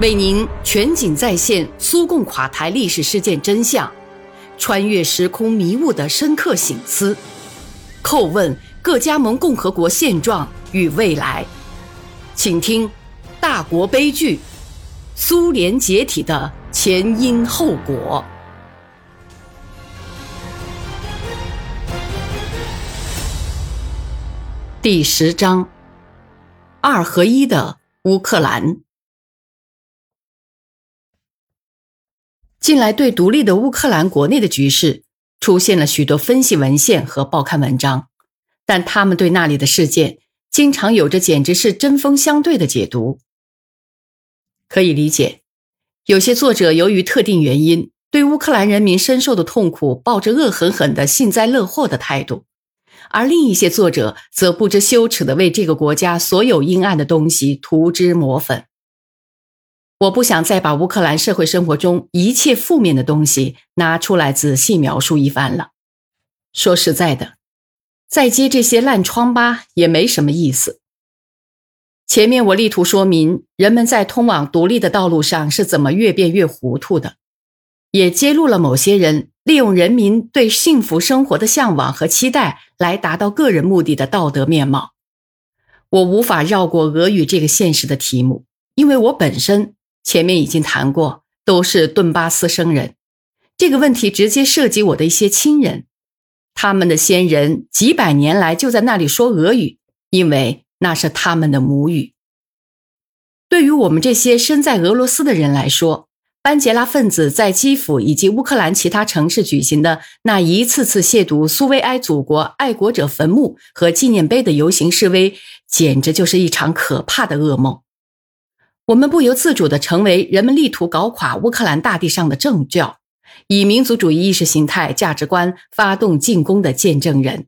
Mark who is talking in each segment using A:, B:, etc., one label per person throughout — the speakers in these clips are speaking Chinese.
A: 为您全景再现苏共垮台历史事件真相，穿越时空迷雾的深刻醒思，叩问各加盟共和国现状与未来。请听《大国悲剧：苏联解体的前因后果》第十章：二合一的乌克兰。近来，对独立的乌克兰国内的局势出现了许多分析文献和报刊文章，但他们对那里的事件经常有着简直是针锋相对的解读。可以理解，有些作者由于特定原因，对乌克兰人民深受的痛苦抱着恶狠狠的幸灾乐祸的态度，而另一些作者则不知羞耻的为这个国家所有阴暗的东西涂脂抹粉。我不想再把乌克兰社会生活中一切负面的东西拿出来仔细描述一番了。说实在的，再揭这些烂疮疤也没什么意思。前面我力图说明人们在通往独立的道路上是怎么越变越糊涂的，也揭露了某些人利用人民对幸福生活的向往和期待来达到个人目的的道德面貌。我无法绕过俄语这个现实的题目，因为我本身。前面已经谈过，都是顿巴斯生人。这个问题直接涉及我的一些亲人，他们的先人几百年来就在那里说俄语，因为那是他们的母语。对于我们这些身在俄罗斯的人来说，班杰拉分子在基辅以及乌克兰其他城市举行的那一次次亵渎苏维埃祖国爱国者坟墓和纪念碑的游行示威，简直就是一场可怕的噩梦。我们不由自主地成为人们力图搞垮乌克兰大地上的政教，以民族主义意识形态价值观发动进攻的见证人。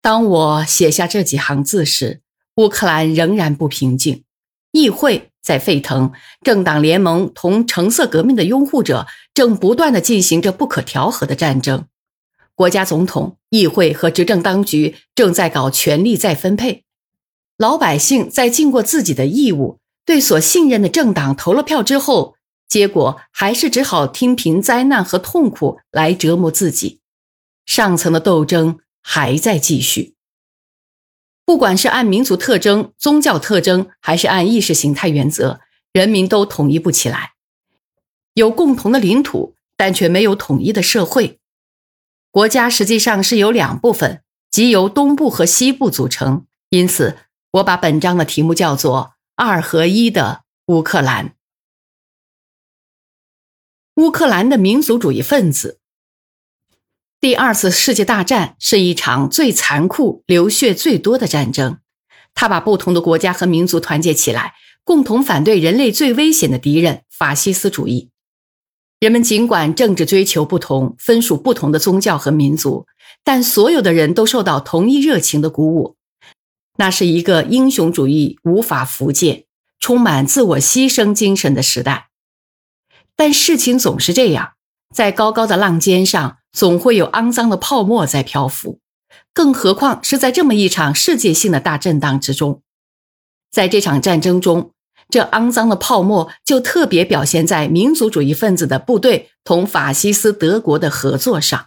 A: 当我写下这几行字时，乌克兰仍然不平静，议会在沸腾，政党联盟同橙色革命的拥护者正不断地进行着不可调和的战争，国家总统、议会和执政当局正在搞权力再分配，老百姓在尽过自己的义务。对所信任的政党投了票之后，结果还是只好听凭灾难和痛苦来折磨自己。上层的斗争还在继续。不管是按民族特征、宗教特征，还是按意识形态原则，人民都统一不起来。有共同的领土，但却没有统一的社会。国家实际上是由两部分，即由东部和西部组成。因此，我把本章的题目叫做。二合一的乌克兰，乌克兰的民族主义分子。第二次世界大战是一场最残酷、流血最多的战争，它把不同的国家和民族团结起来，共同反对人类最危险的敌人——法西斯主义。人们尽管政治追求不同，分属不同的宗教和民族，但所有的人都受到同一热情的鼓舞。那是一个英雄主义无法复建、充满自我牺牲精神的时代，但事情总是这样，在高高的浪尖上，总会有肮脏的泡沫在漂浮，更何况是在这么一场世界性的大震荡之中。在这场战争中，这肮脏的泡沫就特别表现在民族主义分子的部队同法西斯德国的合作上。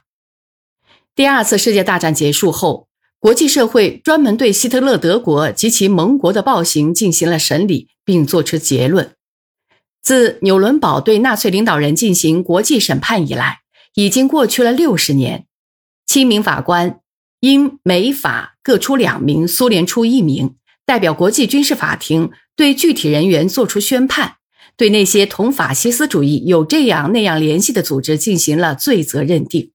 A: 第二次世界大战结束后。国际社会专门对希特勒德国及其盟国的暴行进行了审理，并作出结论。自纽伦堡对纳粹领导人进行国际审判以来，已经过去了六十年。七名法官因美法各出两名，苏联出一名，代表国际军事法庭对具体人员作出宣判，对那些同法西斯主义有这样那样联系的组织进行了罪责认定。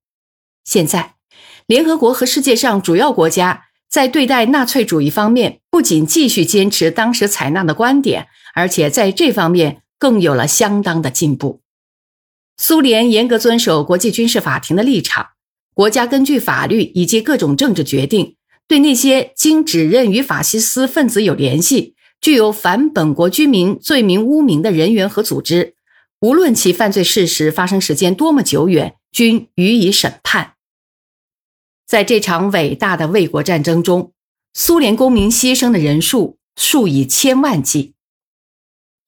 A: 现在。联合国和世界上主要国家在对待纳粹主义方面，不仅继续坚持当时采纳的观点，而且在这方面更有了相当的进步。苏联严格遵守国际军事法庭的立场，国家根据法律以及各种政治决定，对那些经指认与法西斯分子有联系、具有反本国居民罪名污名的人员和组织，无论其犯罪事实发生时间多么久远，均予以审判。在这场伟大的卫国战争中，苏联公民牺牲的人数数以千万计。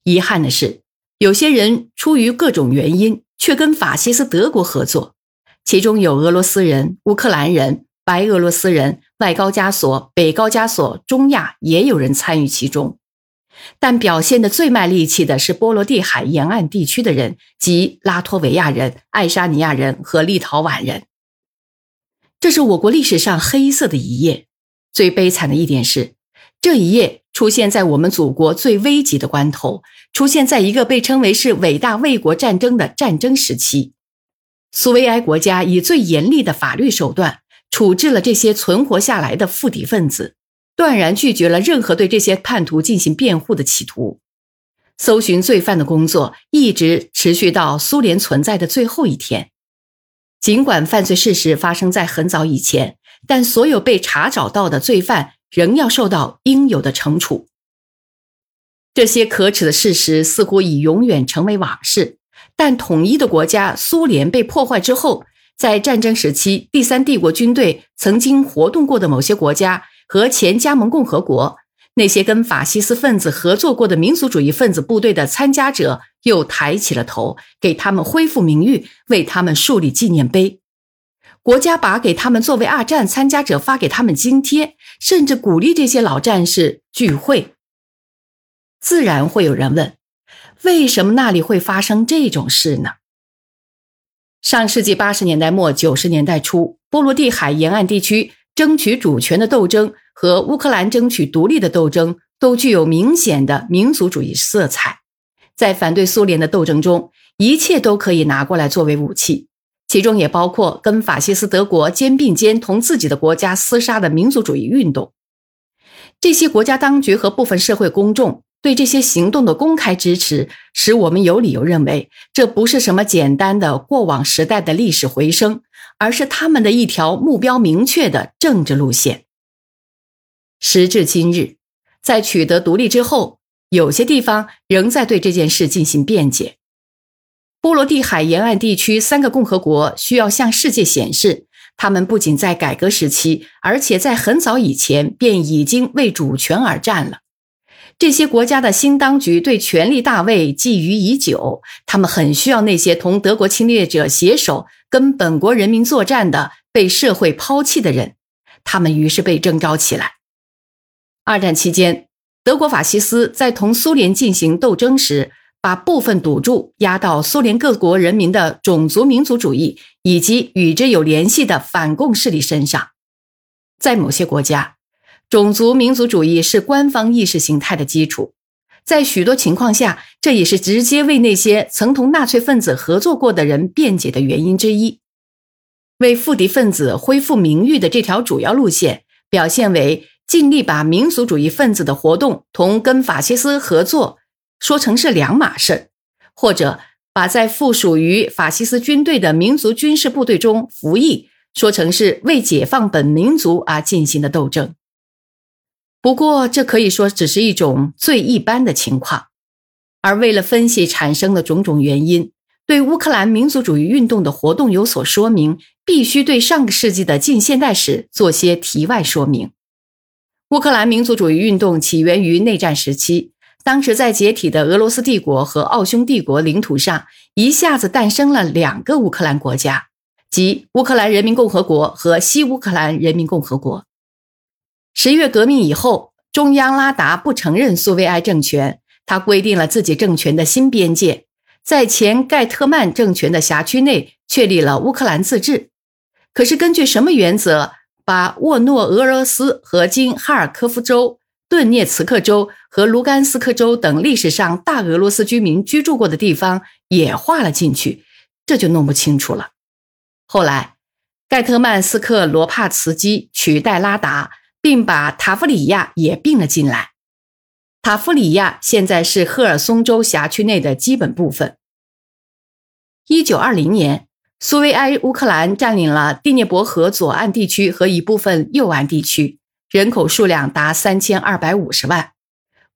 A: 遗憾的是，有些人出于各种原因，却跟法西斯德国合作，其中有俄罗斯人、乌克兰人、白俄罗斯人、外高加索、北高加索、中亚也有人参与其中。但表现的最卖力气的是波罗的海沿岸地区的人，即拉脱维亚人、爱沙尼亚人和立陶宛人。这是我国历史上黑色的一页。最悲惨的一点是，这一页出现在我们祖国最危急的关头，出现在一个被称为是伟大卫国战争的战争时期。苏维埃国家以最严厉的法律手段处置了这些存活下来的复敌分子。断然拒绝了任何对这些叛徒进行辩护的企图。搜寻罪犯的工作一直持续到苏联存在的最后一天。尽管犯罪事实发生在很早以前，但所有被查找到的罪犯仍要受到应有的惩处。这些可耻的事实似乎已永远成为往事。但统一的国家苏联被破坏之后，在战争时期，第三帝国军队曾经活动过的某些国家。和前加盟共和国那些跟法西斯分子合作过的民族主义分子部队的参加者又抬起了头，给他们恢复名誉，为他们树立纪念碑。国家把给他们作为二战参加者发给他们津贴，甚至鼓励这些老战士聚会。自然会有人问：为什么那里会发生这种事呢？上世纪八十年代末九十年代初，波罗的海沿岸地区。争取主权的斗争和乌克兰争取独立的斗争都具有明显的民族主义色彩。在反对苏联的斗争中，一切都可以拿过来作为武器，其中也包括跟法西斯德国肩并肩同自己的国家厮杀的民族主义运动。这些国家当局和部分社会公众对这些行动的公开支持，使我们有理由认为，这不是什么简单的过往时代的历史回声。而是他们的一条目标明确的政治路线。时至今日，在取得独立之后，有些地方仍在对这件事进行辩解。波罗的海沿岸地区三个共和国需要向世界显示，他们不仅在改革时期，而且在很早以前便已经为主权而战了。这些国家的新当局对权力大位觊觎已久，他们很需要那些同德国侵略者携手。跟本国人民作战的被社会抛弃的人，他们于是被征召起来。二战期间，德国法西斯在同苏联进行斗争时，把部分赌注压到苏联各国人民的种族民族主义以及与之有联系的反共势力身上。在某些国家，种族民族主义是官方意识形态的基础。在许多情况下，这也是直接为那些曾同纳粹分子合作过的人辩解的原因之一。为复敌分子恢复名誉的这条主要路线，表现为尽力把民族主义分子的活动同跟法西斯合作说成是两码事或者把在附属于法西斯军队的民族军事部队中服役说成是为解放本民族而进行的斗争。不过，这可以说只是一种最一般的情况，而为了分析产生的种种原因，对乌克兰民族主义运动的活动有所说明，必须对上个世纪的近现代史做些题外说明。乌克兰民族主义运动起源于内战时期，当时在解体的俄罗斯帝国和奥匈帝国领土上，一下子诞生了两个乌克兰国家，即乌克兰人民共和国和西乌克兰人民共和国。十月革命以后，中央拉达不承认苏维埃政权，他规定了自己政权的新边界，在前盖特曼政权的辖区内确立了乌克兰自治。可是，根据什么原则把沃诺俄罗斯和今哈尔科夫州、顿涅茨克州和卢甘斯克州等历史上大俄罗斯居民居住过的地方也划了进去，这就弄不清楚了。后来，盖特曼斯克罗帕茨基取代拉达。并把塔夫里亚也并了进来。塔夫里亚现在是赫尔松州辖区内的基本部分。一九二零年，苏维埃乌克兰占领了第聂伯河左岸地区和一部分右岸地区，人口数量达三千二百五十万。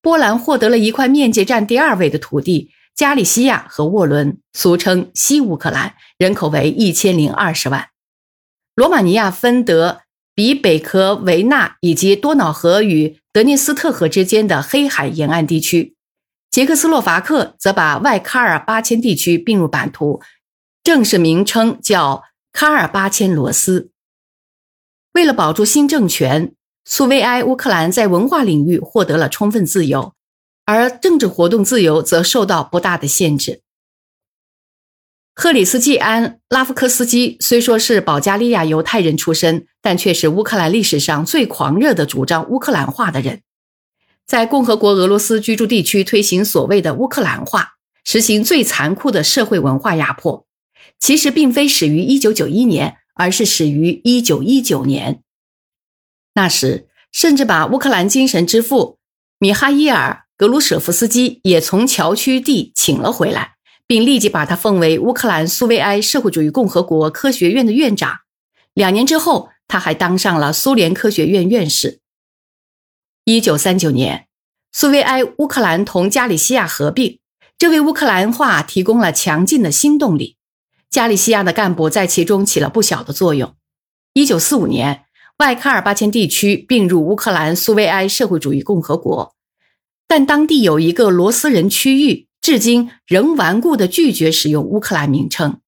A: 波兰获得了一块面积占第二位的土地——加利西亚和沃伦，俗称西乌克兰，人口为一千零二十万。罗马尼亚分得。比北科维纳以及多瑙河与德涅斯特河之间的黑海沿岸地区，捷克斯洛伐克则把外喀尔巴阡地区并入版图，正式名称叫卡尔巴阡罗斯。为了保住新政权，苏维埃乌克兰在文化领域获得了充分自由，而政治活动自由则受到不大的限制。赫里斯季安·拉夫科斯基虽说是保加利亚犹太人出身，但却是乌克兰历史上最狂热的主张乌克兰化的人。在共和国俄罗斯居住地区推行所谓的乌克兰化，实行最残酷的社会文化压迫。其实并非始于1991年，而是始于1919年。那时，甚至把乌克兰精神之父米哈伊尔·格鲁舍夫斯基也从侨区地请了回来，并立即把他奉为乌克兰苏维埃社会主义共和国科学院的院长。两年之后，他还当上了苏联科学院院士。一九三九年，苏维埃乌克兰同加里西亚合并，这为乌克兰化提供了强劲的新动力。加利西亚的干部在其中起了不小的作用。一九四五年，外喀尔巴阡地区并入乌克兰苏维埃社会主义共和国，但当地有一个罗斯人区域，至今仍顽固地拒绝使用乌克兰名称。